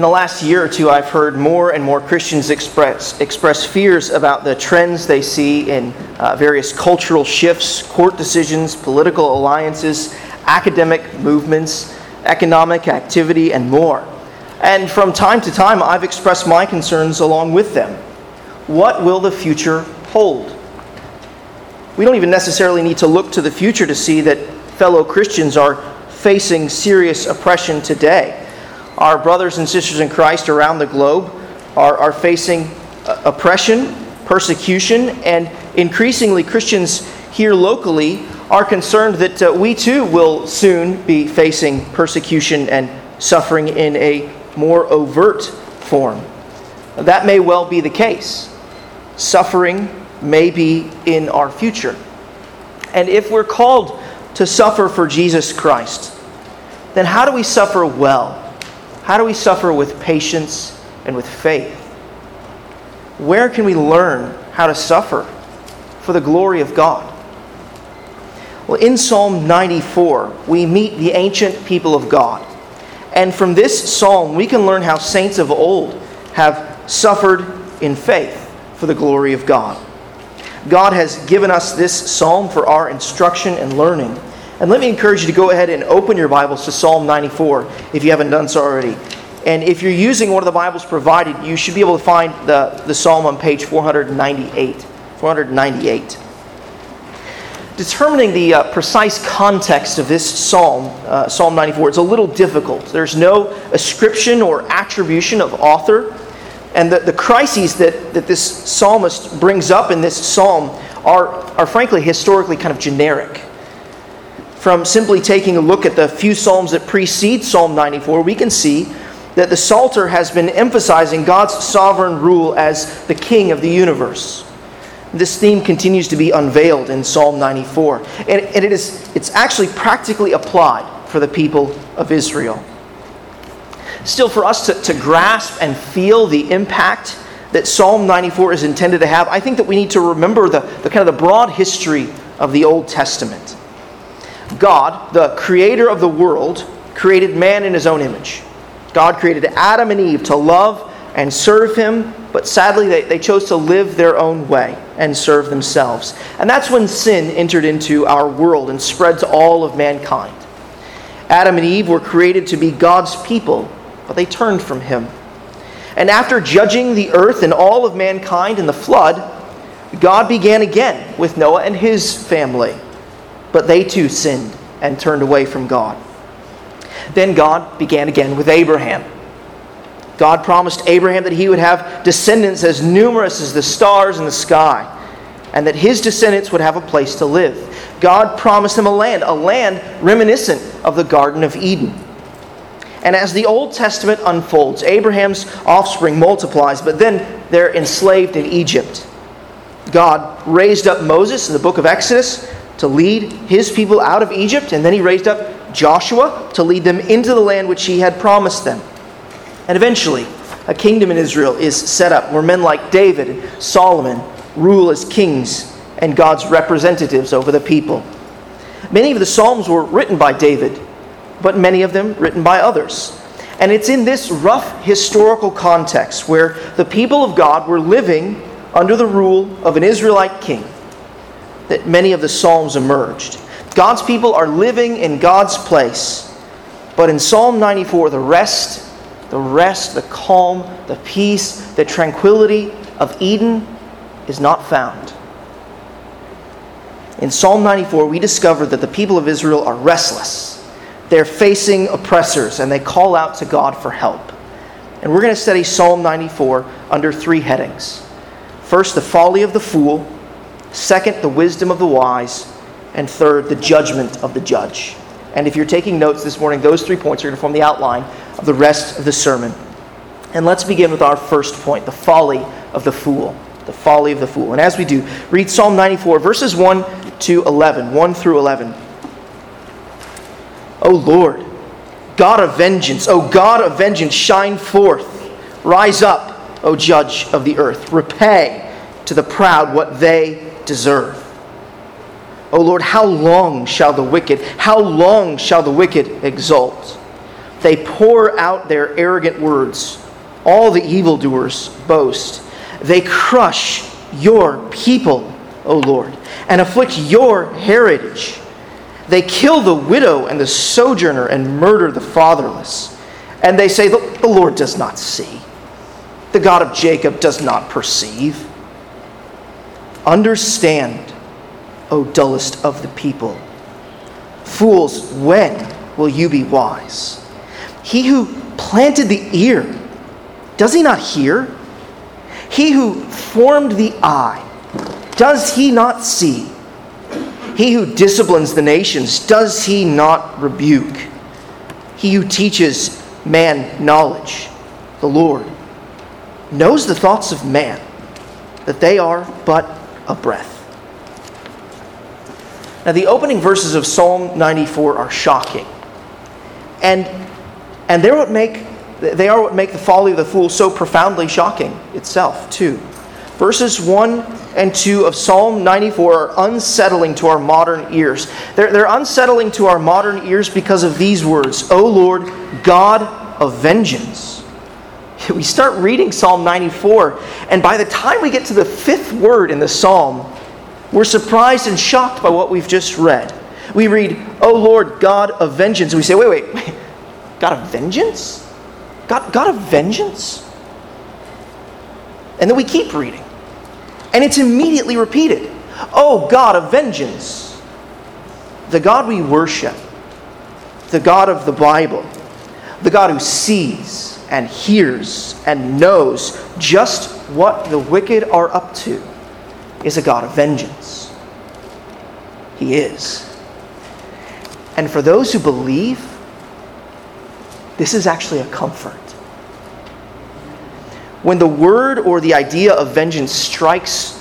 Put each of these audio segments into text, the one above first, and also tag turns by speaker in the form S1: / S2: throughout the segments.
S1: In the last year or two, I've heard more and more Christians express, express fears about the trends they see in uh, various cultural shifts, court decisions, political alliances, academic movements, economic activity, and more. And from time to time, I've expressed my concerns along with them. What will the future hold? We don't even necessarily need to look to the future to see that fellow Christians are facing serious oppression today our brothers and sisters in Christ around the globe are, are facing uh, oppression, persecution, and increasingly Christians here locally are concerned that uh, we too will soon be facing persecution and suffering in a more overt form. That may well be the case. Suffering may be in our future. And if we're called to suffer for Jesus Christ, then how do we suffer well? How do we suffer with patience and with faith? Where can we learn how to suffer for the glory of God? Well, in Psalm 94, we meet the ancient people of God. And from this psalm, we can learn how saints of old have suffered in faith for the glory of God. God has given us this psalm for our instruction and learning. And let me encourage you to go ahead and open your Bibles to Psalm 94 if you haven't done so already. And if you're using one of the Bibles provided, you should be able to find the, the psalm on page 498. 498. Determining the uh, precise context of this psalm, uh, Psalm 94, is a little difficult. There's no ascription or attribution of author. And the, the crises that, that this psalmist brings up in this psalm are, are frankly historically kind of generic from simply taking a look at the few Psalms that precede Psalm 94, we can see that the Psalter has been emphasizing God's sovereign rule as the king of the universe. This theme continues to be unveiled in Psalm 94, and, and it is, it's actually practically applied for the people of Israel. Still, for us to, to grasp and feel the impact that Psalm 94 is intended to have, I think that we need to remember the, the kind of the broad history of the Old Testament. God, the creator of the world, created man in his own image. God created Adam and Eve to love and serve him, but sadly they, they chose to live their own way and serve themselves. And that's when sin entered into our world and spread to all of mankind. Adam and Eve were created to be God's people, but they turned from him. And after judging the earth and all of mankind in the flood, God began again with Noah and his family. But they too sinned and turned away from God. Then God began again with Abraham. God promised Abraham that he would have descendants as numerous as the stars in the sky, and that his descendants would have a place to live. God promised him a land, a land reminiscent of the Garden of Eden. And as the Old Testament unfolds, Abraham's offspring multiplies, but then they're enslaved in Egypt. God raised up Moses in the book of Exodus to lead his people out of Egypt, and then he raised up Joshua to lead them into the land which he had promised them. And eventually, a kingdom in Israel is set up where men like David and Solomon rule as kings and God's representatives over the people. Many of the Psalms were written by David, but many of them written by others. And it's in this rough historical context where the people of God were living under the rule of an Israelite king that many of the Psalms emerged. God's people are living in God's place. But in Psalm 94, the rest, the rest, the calm, the peace, the tranquility of Eden is not found. In Psalm 94, we discover that the people of Israel are restless. They're facing oppressors and they call out to God for help. And we're going to study Psalm 94 under three headings. First, the folly of the fool. Second, the wisdom of the wise. And third, the judgment of the judge. And if you're taking notes this morning, those three points are going to form the outline of the rest of the sermon. And let's begin with our first point the folly of the fool. The folly of the fool. And as we do, read Psalm 94, verses 1 to 11. 1 through 11. O Lord, God of vengeance, O God of vengeance, shine forth. Rise up, O judge of the earth. Repay to the proud what they deserve. O Lord, how long shall the wicked, how long shall the wicked exult? They pour out their arrogant words. All the evildoers boast. They crush your people, O Lord, and afflict your heritage. They kill the widow and the sojourner and murder the fatherless. And they say, The Lord does not see. The God of Jacob does not perceive. Understand, O dullest of the people. Fools, when will you be wise? He who planted the ear, does he not hear? He who formed the eye, does he not see? He who disciplines the nations, does he not rebuke? He who teaches man knowledge, the Lord, knows the thoughts of man, that they are but a breath. Now, the opening verses of Psalm 94 are shocking. And, and they're what make, they are what make the folly of the fool so profoundly shocking itself, too. Verses 1 and 2 of Psalm 94 are unsettling to our modern ears. They're, they're unsettling to our modern ears because of these words O Lord, God of vengeance. We start reading Psalm 94, and by the time we get to the fifth word in the psalm, we're surprised and shocked by what we've just read. We read, O Lord, God of vengeance. And we say, wait, wait, wait. God of vengeance? God, God of vengeance? And then we keep reading. And it's immediately repeated. Oh, God of vengeance. The God we worship, the God of the Bible, the God who sees and hears and knows just what the wicked are up to is a God of vengeance. He is. And for those who believe, this is actually a comfort. When the word or the idea of vengeance strikes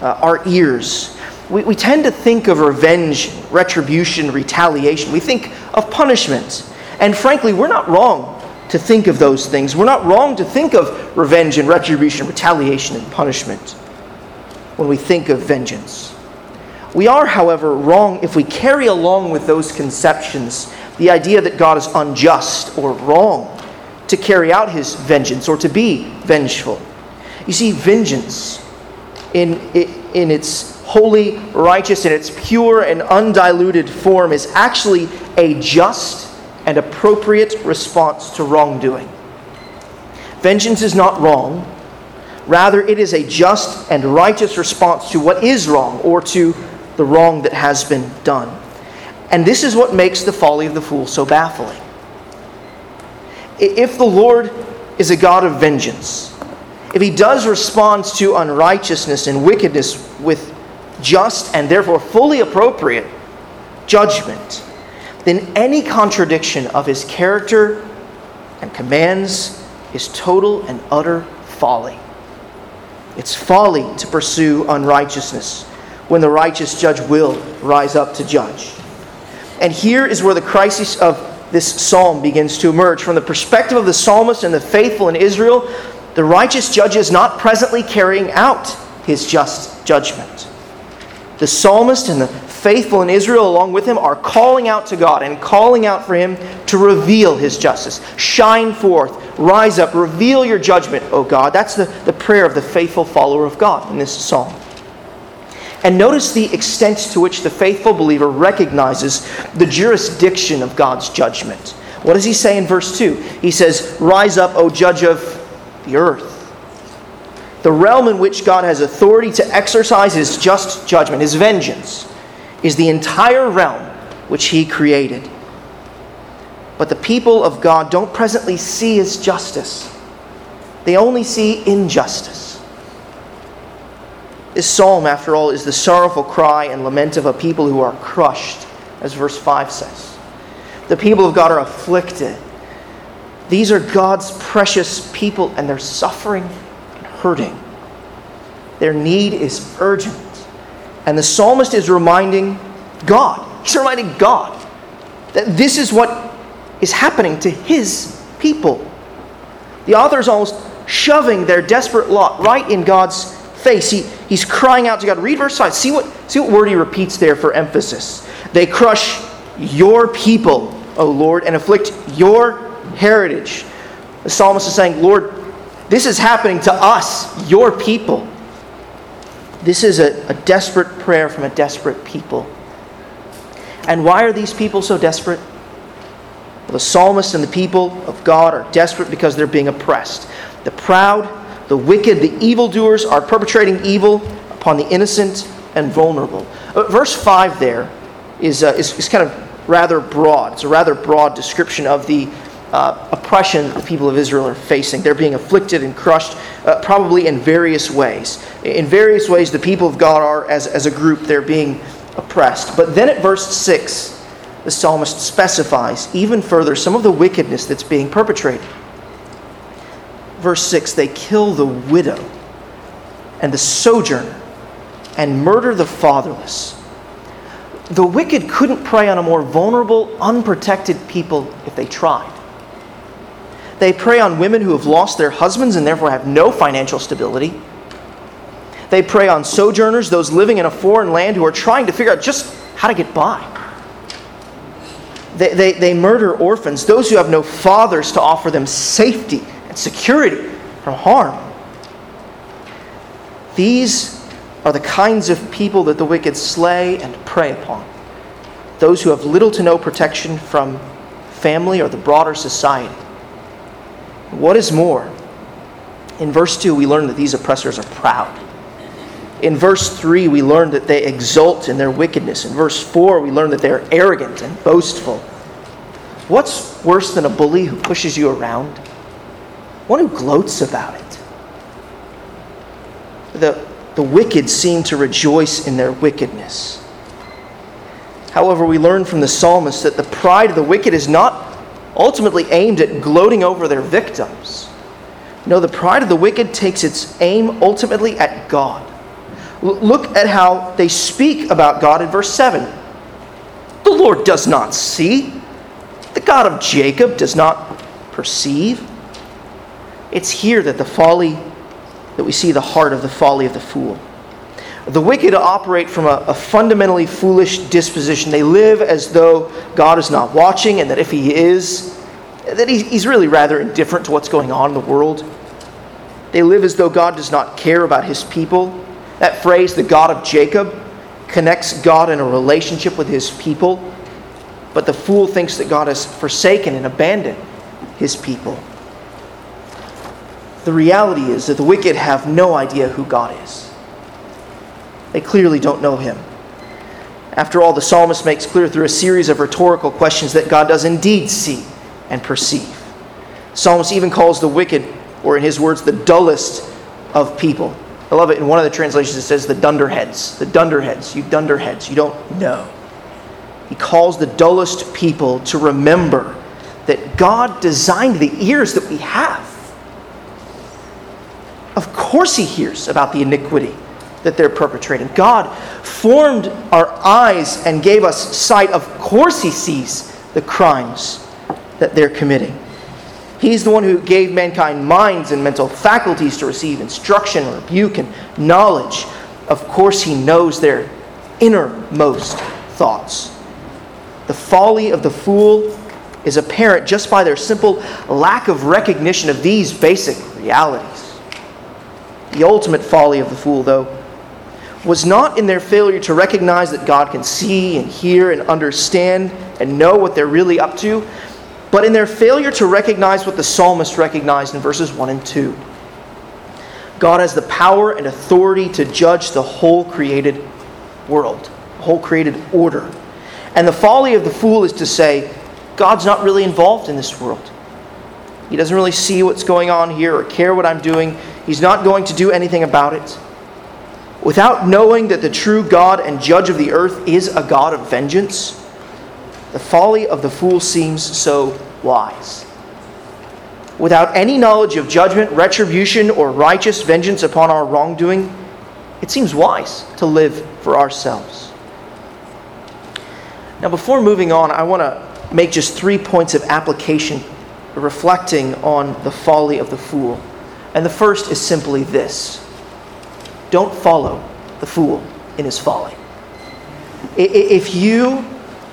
S1: uh, our ears, we, we tend to think of revenge, retribution, retaliation. We think of punishment. And frankly, we're not wrong to think of those things. We're not wrong to think of revenge and retribution, retaliation and punishment when we think of vengeance. We are, however, wrong if we carry along with those conceptions the idea that God is unjust or wrong to carry out his vengeance or to be vengeful. You see, vengeance in, in its holy, righteous, in its pure and undiluted form is actually a just and appropriate response to wrongdoing. Vengeance is not wrong, Rather, it is a just and righteous response to what is wrong or to the wrong that has been done. And this is what makes the folly of the fool so baffling. If the Lord is a God of vengeance, if he does respond to unrighteousness and wickedness with just and therefore fully appropriate judgment, then any contradiction of his character and commands is total and utter folly. It's folly to pursue unrighteousness when the righteous judge will rise up to judge. And here is where the crisis of this psalm begins to emerge. From the perspective of the psalmist and the faithful in Israel, the righteous judge is not presently carrying out his just judgment. The psalmist and the faithful in Israel, along with him, are calling out to God and calling out for him to reveal his justice. Shine forth, rise up, reveal your judgment, O God. That's the, the prayer of the faithful follower of God in this psalm. And notice the extent to which the faithful believer recognizes the jurisdiction of God's judgment. What does he say in verse 2? He says, Rise up, O judge of the earth. The realm in which God has authority to exercise his just judgment, his vengeance is the entire realm which he created. But the people of God don't presently see his justice, they only see injustice. This psalm, after all, is the sorrowful cry and lament of a people who are crushed, as verse 5 says. The people of God are afflicted. These are God's precious people, and they're suffering and hurting. Their need is urgent. And the psalmist is reminding God, he's reminding God that this is what is happening to his people. The author is almost shoving their desperate lot right in God's face. He, he's crying out to God. Read verse 5. See what, see what word he repeats there for emphasis. They crush your people, O Lord, and afflict your heritage. The psalmist is saying, Lord, this is happening to us, your people. This is a, a desperate prayer from a desperate people. And why are these people so desperate? Well, the psalmist and the people of God are desperate because they're being oppressed. The proud, the wicked, the evildoers are perpetrating evil upon the innocent and vulnerable. Uh, verse 5 there is, uh, is, is, kind of rather broad. It's a rather broad description of the uh, oppression the people of Israel are facing. They're being afflicted and crushed, uh, probably in various ways. In various ways, the people of God are, as, as a group, they're being oppressed. But then at verse 6, the psalmist specifies even further some of the wickedness that's being perpetrated. Verse 6 they kill the widow and the sojourner and murder the fatherless. The wicked couldn't prey on a more vulnerable, unprotected people if they tried. They prey on women who have lost their husbands and therefore have no financial stability. They prey on sojourners, those living in a foreign land who are trying to figure out just how to get by. They, they, they murder orphans, those who have no fathers to offer them safety and security from harm. These are the kinds of people that the wicked slay and prey upon. Those who have little to no protection from family or the broader society. What is more, in verse 2, we learn that these oppressors are proud. In verse 3, we learn that they exult in their wickedness. In verse 4, we learn that they are arrogant and boastful. What's worse than a bully who pushes you around? One who gloats about it. The, the wicked seem to rejoice in their wickedness. However, we learn from the psalmist that the pride of the wicked is not ultimately aimed at gloating over their victims. No, the pride of the wicked takes its aim ultimately at God. Look at how they speak about God in verse 7. The Lord does not see, the God of Jacob does not perceive. It's here that the folly, that we see the heart of the folly of the fool. The wicked operate from a, a, fundamentally foolish disposition. They live as though God is not watching, and that if He is, that he, He's really rather indifferent to what's going on in the world. They live as though God does not care about His people. That phrase, the God of Jacob, connects God in a relationship with his people, but the fool thinks that God has forsaken and abandoned his people. The reality is that the wicked have no idea who God is. They clearly don't know him. After all, the psalmist makes clear through a series of rhetorical questions that God does indeed see and perceive. Psalmist even calls the wicked, or in his words, the dullest of people. I love it. In one of the translations, it says the dunderheads. The dunderheads. You dunderheads. You don't know. He calls the dullest people to remember that God designed the ears that we have. Of course, He hears about the iniquity that they're perpetrating. God formed our eyes and gave us sight. Of course, He sees the crimes that they're committing. He's the one who gave mankind minds and mental faculties to receive instruction, rebuke, and knowledge. Of course, He knows their innermost thoughts. The folly of the fool is apparent just by their simple lack of recognition of these basic realities. The ultimate folly of the fool, though, was not in their failure to recognize that God can see and hear and understand and know what they're really up to, but in their failure to recognize what the psalmist recognized in verses 1 and 2. God has the power and authority to judge the whole created world, the whole created order. And the folly of the fool is to say, God's not really involved in this world. He doesn't really see what's going on here or care what I'm doing. He's not going to do anything about it. Without knowing that the true God and judge of the earth is a God of vengeance, the folly of the fool seems so wise. Without any knowledge of judgment, retribution, or righteous vengeance upon our wrongdoing, it seems wise to live for ourselves. Now, before moving on, I want to make just three points of application reflecting on the folly of the fool. And the first is simply this don't follow the fool in his folly. If you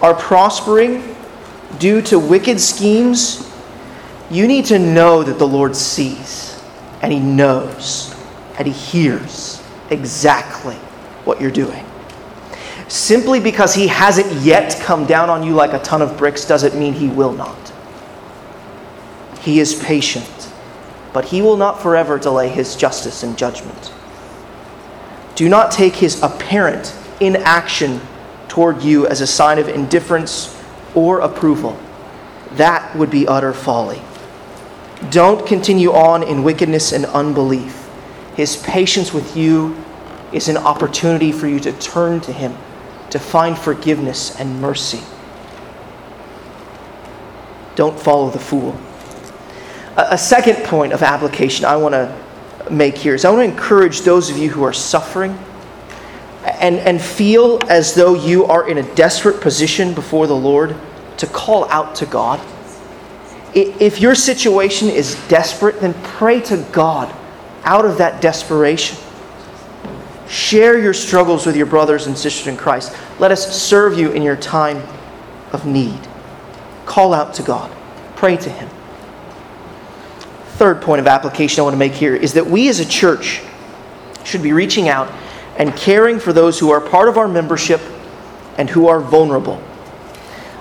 S1: are prospering due to wicked schemes, you need to know that the Lord sees and He knows and He hears exactly what you're doing. Simply because He hasn't yet come down on you like a ton of bricks doesn't mean He will not. He is patient, but He will not forever delay His justice and judgment. Do not take His apparent inaction toward you as a sign of indifference or approval. That would be utter folly. Don't continue on in wickedness and unbelief. His patience with you is an opportunity for you to turn to Him, to find forgiveness and mercy. Don't follow the fool. A second point of application I want to make here is I want to encourage those of you who are suffering and, and feel as though you are in a desperate position before the Lord to call out to God. If your situation is desperate, then pray to God out of that desperation. Share your struggles with your brothers and sisters in Christ. Let us serve you in your time of need. Call out to God, pray to Him. Third point of application I want to make here is that we as a church should be reaching out and caring for those who are part of our membership and who are vulnerable.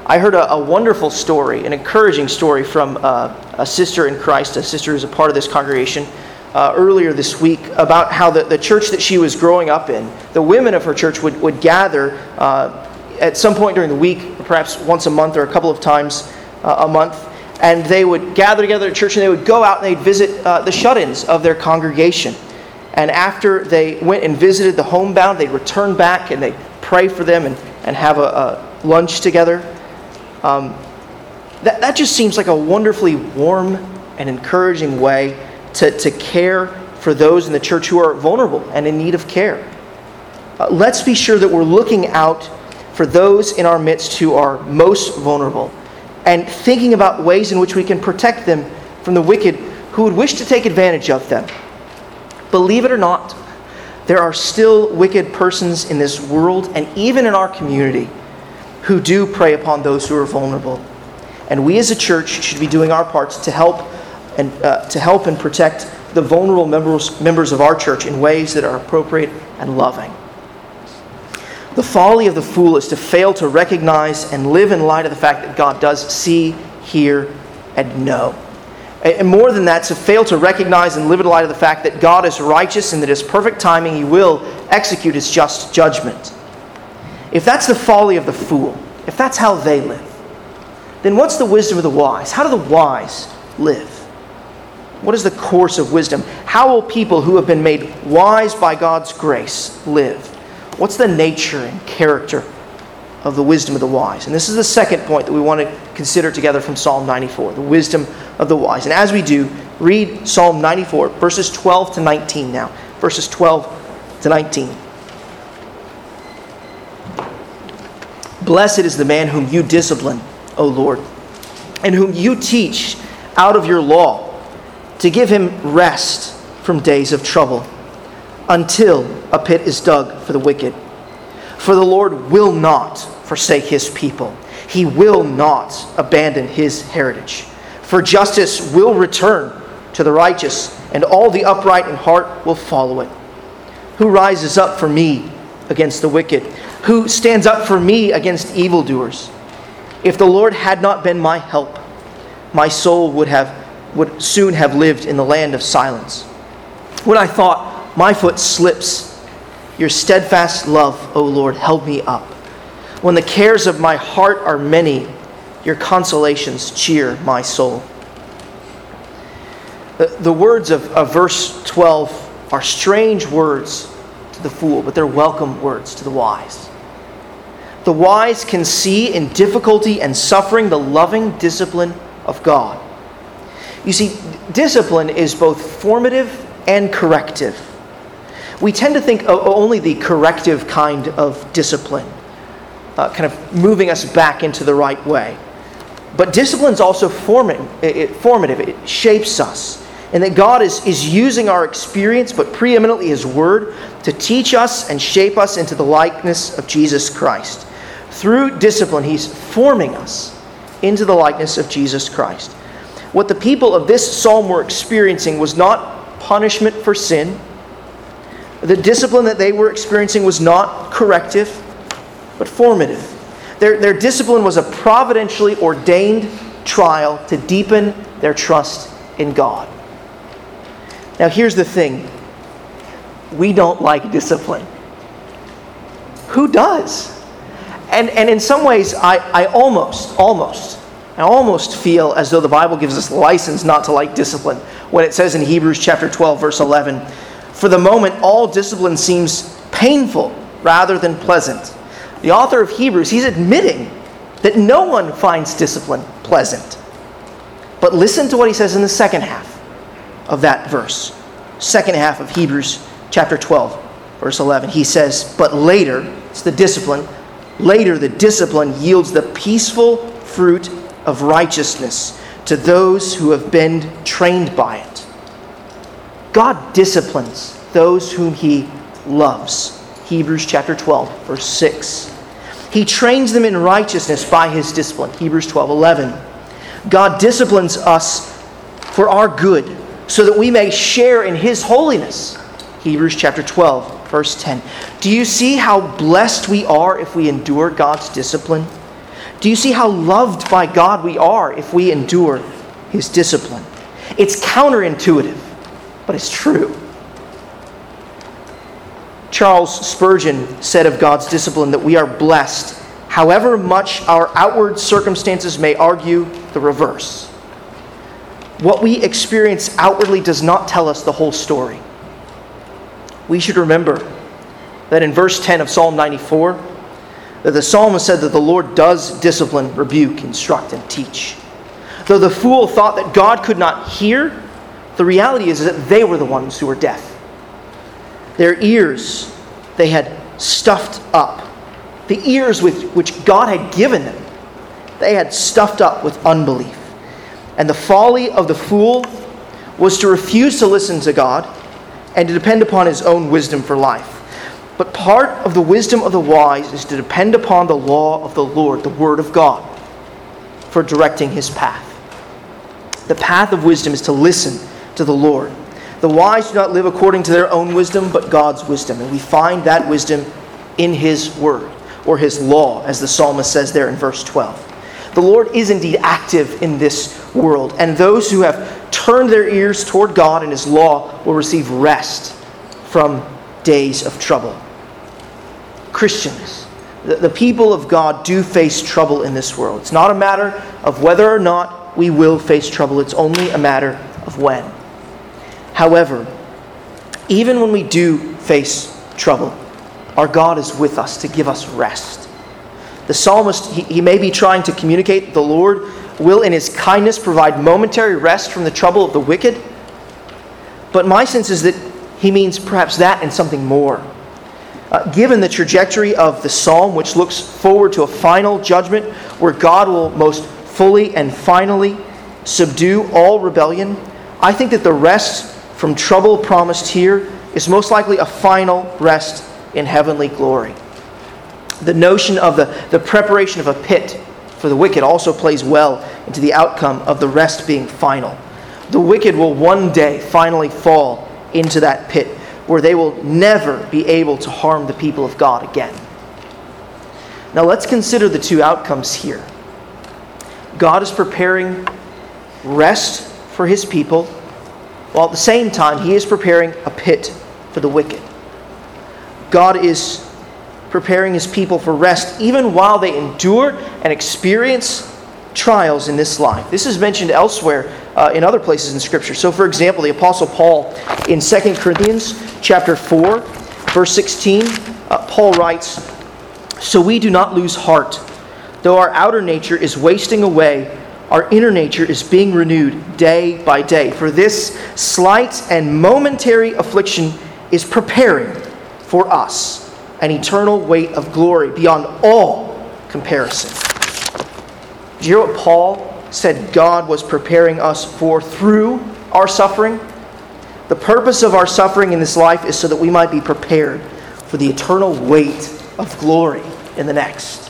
S1: I heard a, a wonderful story, an encouraging story from uh, a sister in Christ, a sister who's a part of this congregation, uh, earlier this week about how the, the church that she was growing up in, the women of her church would, would gather uh, at some point during the week, perhaps once a month or a couple of times uh, a month, and they would gather together at church and they would go out and they'd visit uh, the shut ins of their congregation. And after they went and visited the homebound, they'd return back and they'd pray for them and, and have a, a lunch together. Um, that, that just seems like a wonderfully warm and encouraging way to, to care for those in the church who are vulnerable and in need of care. Uh, let's be sure that we're looking out for those in our midst who are most vulnerable and thinking about ways in which we can protect them from the wicked who would wish to take advantage of them. Believe it or not, there are still wicked persons in this world and even in our community who do prey upon those who are vulnerable. And we as a church should be doing our parts to help and uh, to help and protect the vulnerable members, members of our church in ways that are appropriate and loving. The folly of the fool is to fail to recognize and live in light of the fact that God does see, hear, and know. And more than that, to fail to recognize and live in light of the fact that God is righteous and that His perfect timing, He will execute His just judgment. If that's the folly of the fool, if that's how they live, then what's the wisdom of the wise? How do the wise live? What is the course of wisdom? How will people who have been made wise by God's grace live? What's the nature and character of the wisdom of the wise? And this is the second point that we want to consider together from Psalm 94 the wisdom of the wise. And as we do, read Psalm 94, verses 12 to 19 now. Verses 12 to 19. Blessed is the man whom you discipline, O Lord, and whom you teach out of your law, to give him rest from days of trouble, until a pit is dug for the wicked. For the Lord will not forsake his people, he will not abandon his heritage. For justice will return to the righteous, and all the upright in heart will follow it. Who rises up for me against the wicked? who stands up for me against evildoers. If the Lord had not been my help, my soul would have would soon have lived in the land of silence. When I thought, my foot slips, your steadfast love, O Lord, held me up. When the cares of my heart are many, your consolations cheer my soul. The, the words of, of verse 12 are strange words to the fool, but they're welcome words to the wise. The wise can see in difficulty and suffering the loving discipline of God. You see, discipline is both formative and corrective. We tend to think only the corrective kind of discipline, uh, kind of moving us back into the right way. But discipline is also forming, it, formative, it shapes us. And that God is, is using our experience, but preeminently His Word, to teach us and shape us into the likeness of Jesus Christ. Through discipline, He's forming us into the likeness of Jesus Christ. What the people of this psalm were experiencing was not punishment for sin. The discipline that they were experiencing was not corrective, but formative. Their, their discipline was a providentially ordained trial to deepen their trust in God. Now, here's the thing we don't like discipline. Who does? And, and in some ways, I, I almost, almost, I almost feel as though the Bible gives us license not to like discipline when it says in Hebrews chapter 12, verse 11, For the moment, all discipline seems painful rather than pleasant. The author of Hebrews, he's admitting that no one finds discipline pleasant. But listen to what he says in the second half of that verse. Second half of Hebrews chapter 12, verse 11. He says, But later, it's the discipline, later the discipline yields the peaceful fruit of righteousness to those who have been trained by it. God disciplines those whom he loves. Hebrews chapter 12, verse 6. He trains them in righteousness by his discipline. Hebrews 12, 11. God disciplines us for our good so that we may share in his holiness. Hebrews chapter 12, verse 10. Do you see how blessed we are if we endure God's discipline? Do you see how loved by God we are if we endure his discipline? It's counterintuitive, but it's true. Charles Spurgeon said of God's discipline that we are blessed, however much our outward circumstances may argue the reverse. What we experience outwardly does not tell us the whole story. We should remember that in verse 10 of Psalm 94, that the psalmist said that the Lord does discipline, rebuke, instruct, and teach. Though the fool thought that God could not hear, the reality is that they were the ones who were deaf. Their ears they had stuffed up. The ears with which God had given them, they had stuffed up with unbelief. And the folly of the fool was to refuse to listen to God and to depend upon his own wisdom for life. But part of the wisdom of the wise is to depend upon the law of the Lord, the Word of God, for directing his path. The path of wisdom is to listen to the Lord. The wise do not live according to their own wisdom, but God's wisdom. And we find that wisdom in his word, or his law, as the psalmist says there in verse 12. The Lord is indeed active in this world, and those who have turned their ears toward God and his law will receive rest from days of trouble. Christians, the, the people of God do face trouble in this world. It's not a matter of whether or not we will face trouble, it's only a matter of when. However, even when we do face trouble, our God is with us to give us rest. The psalmist, he, he may be trying to communicate the Lord will, in his kindness, provide momentary rest from the trouble of the wicked. But my sense is that he means perhaps that and something more. Uh, given the trajectory of the psalm, which looks forward to a final judgment where God will most fully and finally subdue all rebellion, I think that the rest from trouble promised here is most likely a final rest in heavenly glory. The notion of the, the preparation of a pit for the wicked also plays well into the outcome of the rest being final. The wicked will one day finally fall into that pit where they will never be able to harm the people of God again. Now let's consider the two outcomes here. God is preparing rest for his people, while at the same time, he is preparing a pit for the wicked. God is preparing his people for rest even while they endure and experience trials in this life. This is mentioned elsewhere uh, in other places in Scripture. So, for example, the Apostle Paul in 2 Corinthians chapter 4, verse 16, uh, Paul writes, So we do not lose heart. Though our outer nature is wasting away, our inner nature is being renewed day by day. For this slight and momentary affliction is preparing for us an eternal weight of glory beyond all comparison. Do you hear what Paul said God was preparing us for through our suffering? The purpose of our suffering in this life is so that we might be prepared for the eternal weight of glory in the next.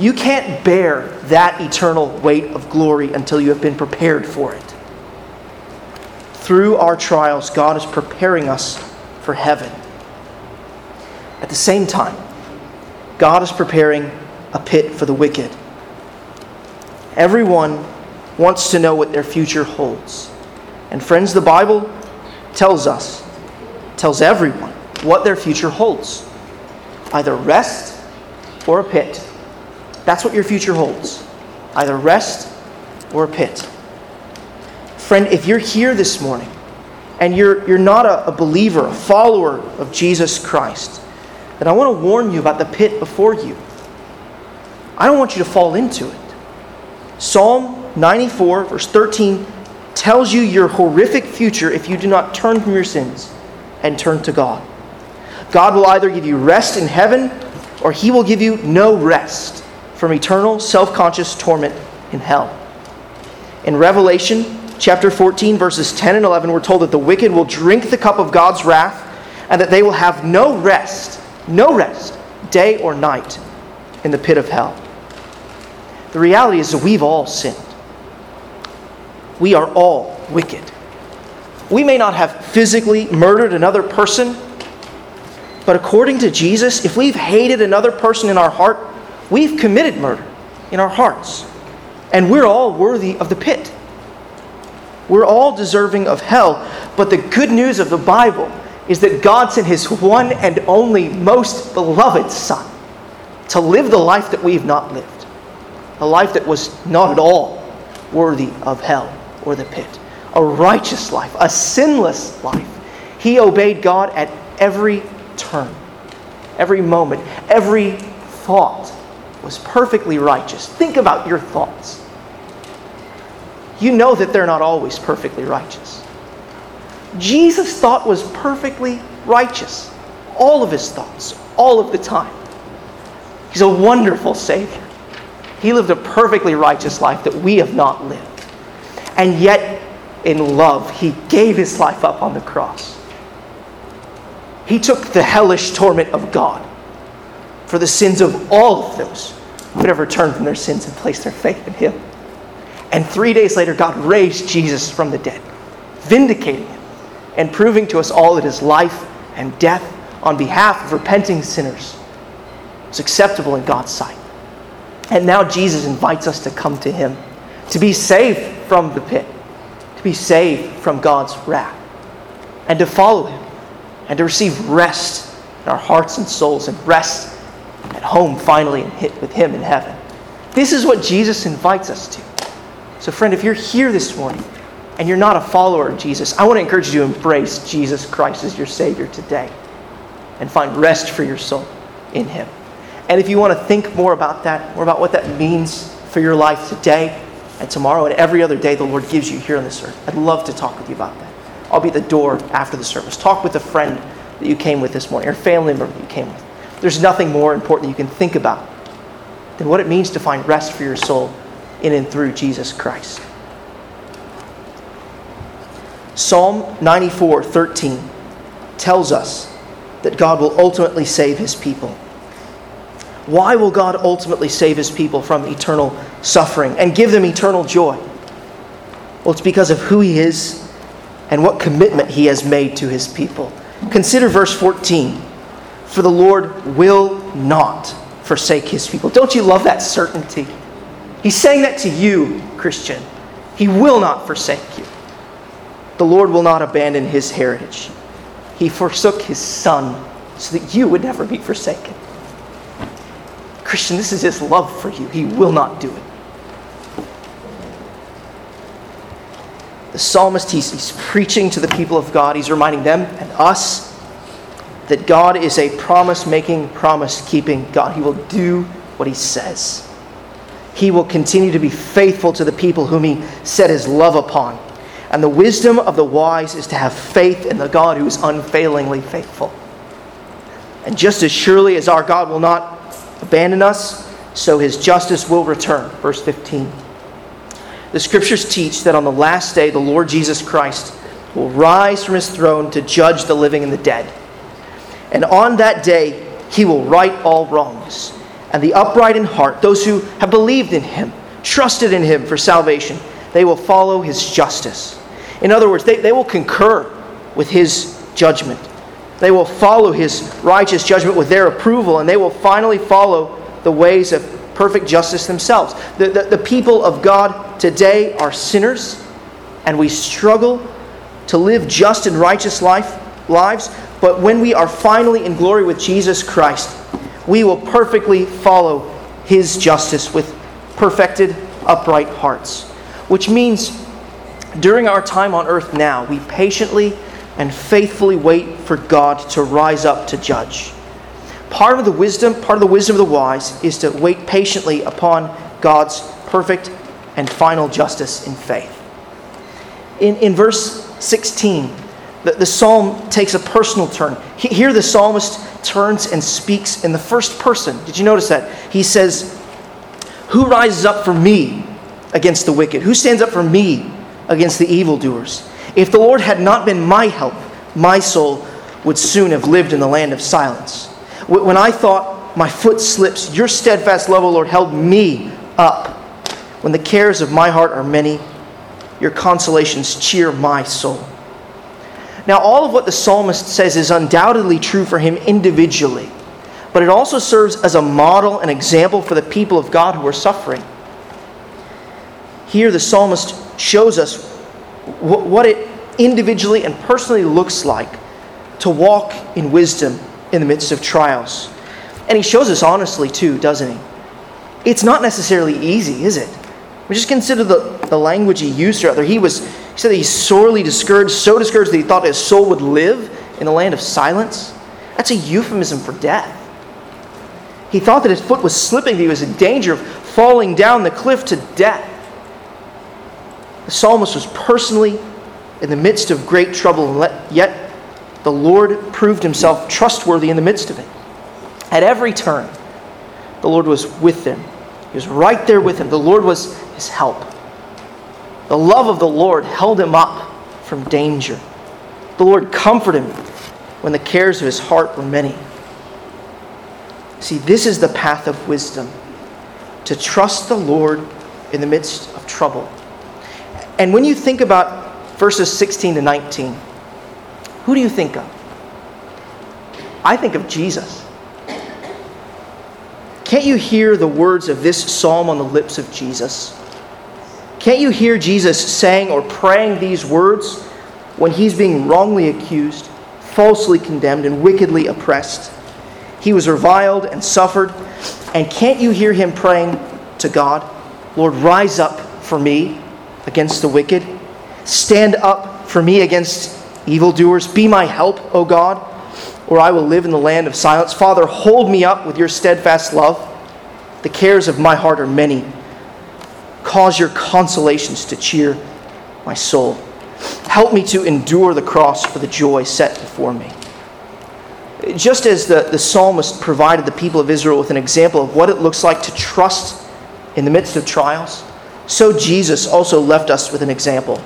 S1: You can't bear that eternal weight of glory until you have been prepared for it. Through our trials, God is preparing us for heaven. At the same time, God is preparing a pit for the wicked. Everyone wants to know what their future holds. And friends, the Bible tells us, tells everyone, what their future holds either rest or a pit. That's what your future holds either rest or a pit. Friend, if you're here this morning and you're, you're not a, a believer, a follower of Jesus Christ, then I want to warn you about the pit before you. I don't want you to fall into it. Psalm 94, verse 13, tells you your horrific future if you do not turn from your sins and turn to God. God will either give you rest in heaven or he will give you no rest from eternal self conscious torment in hell. In Revelation chapter 14, verses 10 and 11, we're told that the wicked will drink the cup of God's wrath and that they will have no rest, no rest, day or night in the pit of hell. The reality is that we've all sinned. We are all wicked. We may not have physically murdered another person, but according to Jesus, if we've hated another person in our heart, we've committed murder in our hearts. And we're all worthy of the pit. We're all deserving of hell. But the good news of the Bible is that God sent His one and only most beloved Son to live the life that we've not lived a life that was not at all worthy of hell or the pit, a righteous life, a sinless life. He obeyed God at every turn, every moment, every thought was perfectly righteous. Think about your thoughts. You know that they're not always perfectly righteous. Jesus' thought was perfectly righteous. All of his thoughts, all of the time. He's a wonderful Savior. He lived a perfectly righteous life that we have not lived. And yet, in love, he gave his life up on the cross. He took the hellish torment of God for the sins of all of those who would ever turn from their sins and placed their faith in him. And three days later, God raised Jesus from the dead, vindicating him and proving to us all that his life and death on behalf of repenting sinners was acceptable in God's sight. And now Jesus invites us to come to him, to be saved from the pit, to be saved from God's wrath, and to follow him, and to receive rest in our hearts and souls, and rest at home finally and hit with him in heaven. This is what Jesus invites us to. So, friend, if you're here this morning and you're not a follower of Jesus, I want to encourage you to embrace Jesus Christ as your Savior today and find rest for your soul in Him. And if you want to think more about that, more about what that means for your life today and tomorrow and every other day the Lord gives you here on this earth, I'd love to talk with you about that. I'll be at the door after the service. Talk with a friend that you came with this morning, or family member that you came with. There's nothing more important you can think about than what it means to find rest for your soul in and through Jesus Christ. Psalm 94 13 tells us that God will ultimately save his people. Why will God ultimately save his people from eternal suffering and give them eternal joy? Well, it's because of who he is and what commitment he has made to his people. Consider verse 14. For the Lord will not forsake his people. Don't you love that certainty? He's saying that to you, Christian. He will not forsake you. The Lord will not abandon his heritage. He forsook his son so that you would never be forsaken. Christian, this is His love for you. He will not do it. The psalmist, he's, he's preaching to the people of God. He's reminding them and us that God is a promise making, promise keeping God. He will do what He says. He will continue to be faithful to the people whom He set His love upon. And the wisdom of the wise is to have faith in the God who is unfailingly faithful. And just as surely as our God will not abandon us, so his justice will return. Verse 15. The scriptures teach that on the last day, the Lord Jesus Christ will rise from his throne to judge the living and the dead. And on that day, he will right all wrongs and the upright in heart, those who have believed in him, trusted in him for salvation, they will follow his justice. In other words, they, they will concur with his judgment. They will follow his righteous judgment with their approval, and they will finally follow the ways of perfect justice themselves. The, the, the people of God today are sinners, and we struggle to live just and righteous life, lives. But when we are finally in glory with Jesus Christ, we will perfectly follow his justice with perfected, upright hearts. Which means during our time on earth now, we patiently and faithfully wait for God to rise up to judge. Part of the wisdom, part of the wisdom of the wise is to wait patiently upon God's perfect and final justice in faith. In, in verse 16, the, the psalm takes a personal turn. Here, the psalmist turns and speaks in the first person. Did you notice that? He says, Who rises up for me against the wicked? Who stands up for me against the evildoers? If the Lord had not been my help, my soul would soon have lived in the land of silence. When I thought my foot slips, your steadfast love, O Lord, held me up. When the cares of my heart are many, your consolations cheer my soul. Now, all of what the psalmist says is undoubtedly true for him individually, but it also serves as a model and example for the people of God who are suffering. Here, the psalmist shows us what it individually and personally looks like to walk in wisdom in the midst of trials. And he shows us honestly, too, doesn't he? It's not necessarily easy, is it? We just consider the, the language he used rather. He was he said that he's sorely discouraged, so discouraged that he thought his soul would live in the land of silence. That's a euphemism for death. He thought that his foot was slipping, that he was in danger of falling down the cliff to death. The psalmist was personally in the midst of great trouble, yet the Lord proved himself trustworthy in the midst of it. At every turn, the Lord was with them. He was right there with him. The Lord was his help. The love of the Lord held him up from danger. The Lord comforted him when the cares of his heart were many. See, this is the path of wisdom to trust the Lord in the midst of trouble. And when you think about verses 16 to 19, who do you think of? I think of Jesus. Can't you hear the words of this psalm on the lips of Jesus? Can't you hear Jesus saying or praying these words when he's being wrongly accused, falsely condemned, and wickedly oppressed? He was reviled and suffered. And can't you hear him praying to God, Lord, rise up for me against the wicked? Stand up for me against evildoers. Be my help, O God, or I will live in the land of silence. Father, hold me up with your steadfast love. The cares of my heart are many. Cause your consolations to cheer my soul. Help me to endure the cross for the joy set before me. Just as the, the psalmist provided the people of Israel with an example of what it looks like to trust in the midst of trials, so Jesus also left us with an example.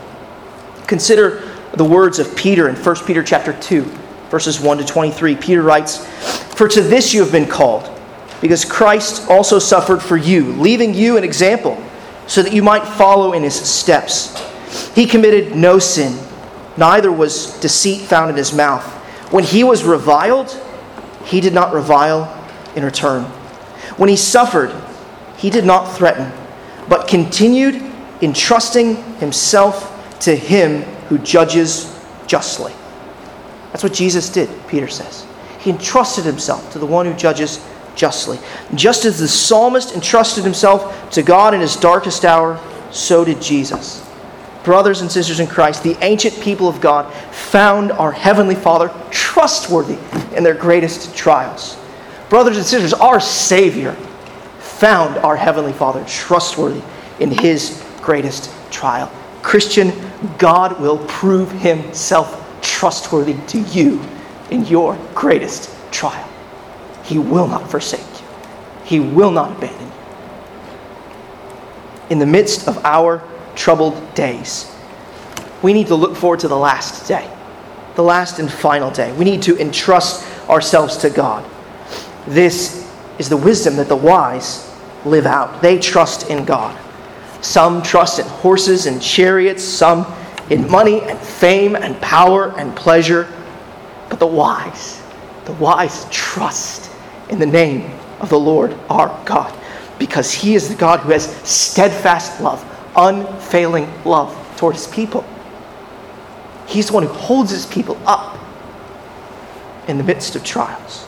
S1: Consider the words of Peter in 1 Peter chapter 2, verses 1 to 23. Peter writes, For to this you have been called, because Christ also suffered for you, leaving you an example, so that you might follow in his steps. He committed no sin, neither was deceit found in his mouth. When he was reviled, he did not revile in return. When he suffered, he did not threaten, but continued entrusting himself to him who judges justly. That's what Jesus did, Peter says. He entrusted himself to the one who judges justly. Just as the psalmist entrusted himself to God in his darkest hour, so did Jesus. Brothers and sisters in Christ, the ancient people of God found our Heavenly Father trustworthy in their greatest trials. Brothers and sisters, our Savior found our Heavenly Father trustworthy in his greatest trial. Christian, God will prove himself trustworthy to you in your greatest trial. He will not forsake you, He will not abandon you. In the midst of our troubled days, we need to look forward to the last day, the last and final day. We need to entrust ourselves to God. This is the wisdom that the wise live out. They trust in God. Some trust in horses and chariots, some in money and fame and power and pleasure. But the wise, the wise trust in the name of the Lord our God because he is the God who has steadfast love, unfailing love toward his people. He's the one who holds his people up in the midst of trials.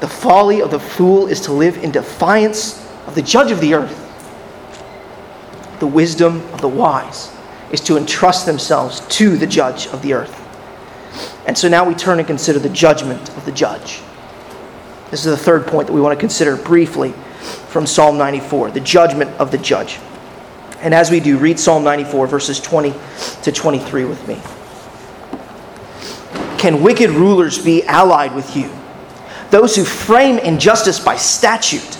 S1: The folly of the fool is to live in defiance of the judge of the earth. The wisdom of the wise is to entrust themselves to the judge of the earth. And so now we turn and consider the judgment of the judge. This is the third point that we want to consider briefly from Psalm 94 the judgment of the judge. And as we do, read Psalm 94, verses 20 to 23 with me. Can wicked rulers be allied with you? Those who frame injustice by statute.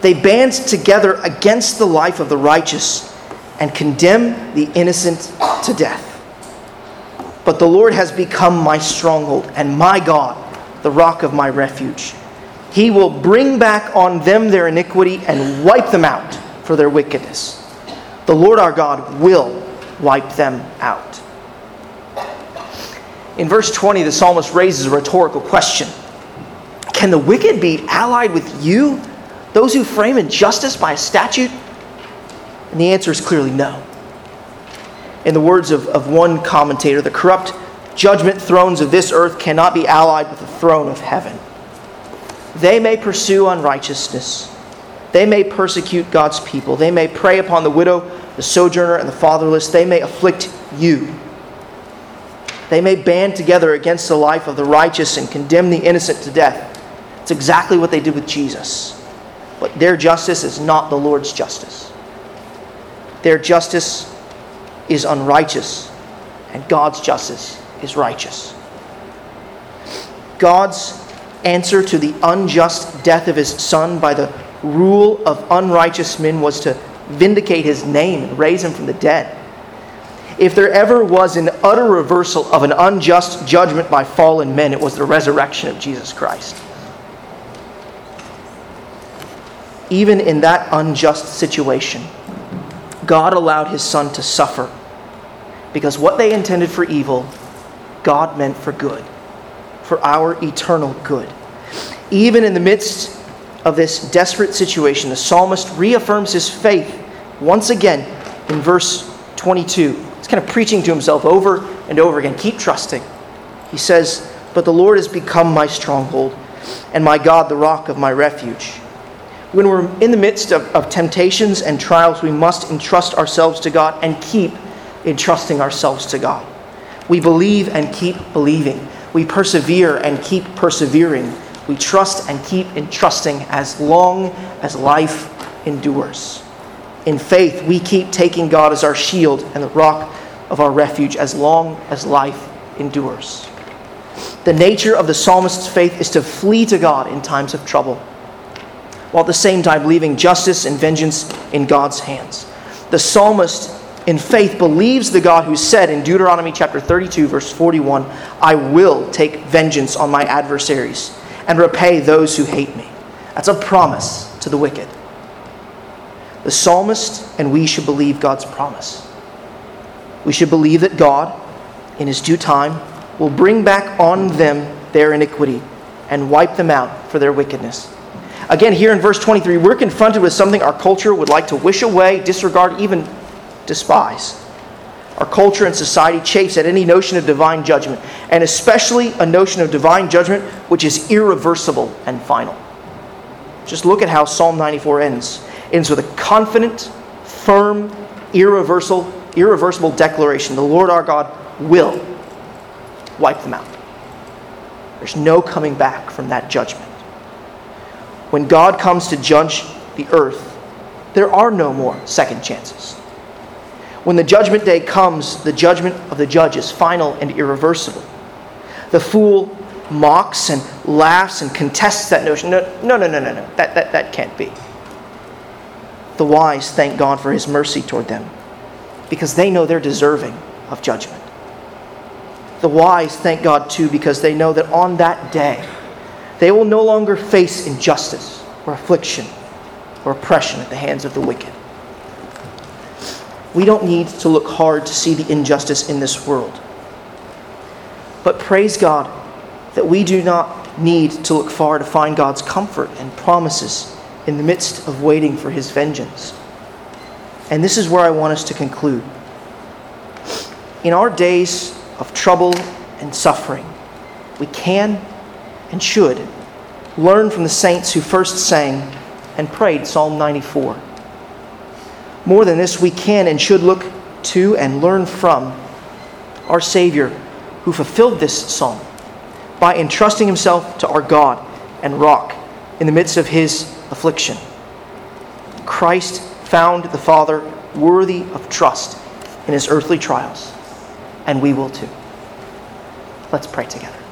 S1: They band together against the life of the righteous and condemn the innocent to death. But the Lord has become my stronghold and my God, the rock of my refuge. He will bring back on them their iniquity and wipe them out for their wickedness. The Lord our God will wipe them out. In verse 20, the psalmist raises a rhetorical question Can the wicked be allied with you, those who frame injustice by a statute? And the answer is clearly no. In the words of, of one commentator, the corrupt judgment thrones of this earth cannot be allied with the throne of heaven. They may pursue unrighteousness. They may persecute God's people. They may prey upon the widow, the sojourner, and the fatherless. They may afflict you. They may band together against the life of the righteous and condemn the innocent to death. It's exactly what they did with Jesus. But their justice is not the Lord's justice. Their justice is unrighteous, and God's justice is righteous. God's answer to the unjust death of his son by the rule of unrighteous men was to vindicate his name and raise him from the dead. If there ever was an utter reversal of an unjust judgment by fallen men, it was the resurrection of Jesus Christ. Even in that unjust situation, God allowed his son to suffer because what they intended for evil, God meant for good for our eternal good. Even in the midst of this desperate situation, the psalmist reaffirms his faith once again in verse 22. He's kind of preaching to himself over and over again. Keep trusting. He says, But the Lord has become my stronghold, and my God, the rock of my refuge. When we're in the midst of, of temptations and trials, we must entrust ourselves to God and keep entrusting ourselves to God. We believe and keep believing. We persevere and keep persevering. We trust and keep entrusting as long as life endures. In faith, we keep taking God as our shield and the rock of our refuge as long as life endures. The nature of the psalmist's faith is to flee to God in times of trouble, while at the same time leaving justice and vengeance in God's hands. The psalmist in faith believes the God who said in Deuteronomy chapter 32, verse 41, I will take vengeance on my adversaries and repay those who hate me. That's a promise to the wicked. The psalmist and we should believe God's promise. We should believe that God, in his due time, will bring back on them their iniquity and wipe them out for their wickedness. Again, here in verse 23, we're confronted with something our culture would like to wish away, disregard, even despise. Our culture and society chafes at any notion of divine judgment, and especially a notion of divine judgment which is irreversible and final. Just look at how Psalm 94 ends. It ends with a confident, firm, irreversible, irreversible declaration. The Lord our God will wipe them out. There's no coming back from that judgment. When God comes to judge the earth, there are no more second chances. When the judgment day comes, the judgment of the judge is final and irreversible. The fool mocks and laughs and contests that notion. No, no, no, no, no, no. That, that, that can't be. The wise thank God for his mercy toward them because they know they're deserving of judgment. The wise thank God too because they know that on that day, They will no longer face injustice or affliction or oppression at the hands of the wicked. We don't need to look hard to see the injustice in this world. But praise God that we do not need to look far to find God's comfort and promises in the midst of waiting for his vengeance. And this is where I want us to conclude. In our days of trouble and suffering, we can and should learn from the saints who first sang and prayed Psalm 94. More than this, we can and should look to and learn from our Savior who fulfilled this psalm by entrusting himself to our God and rock in the midst of his affliction. Christ found the Father worthy of trust in his earthly trials, and we will too. Let's pray together.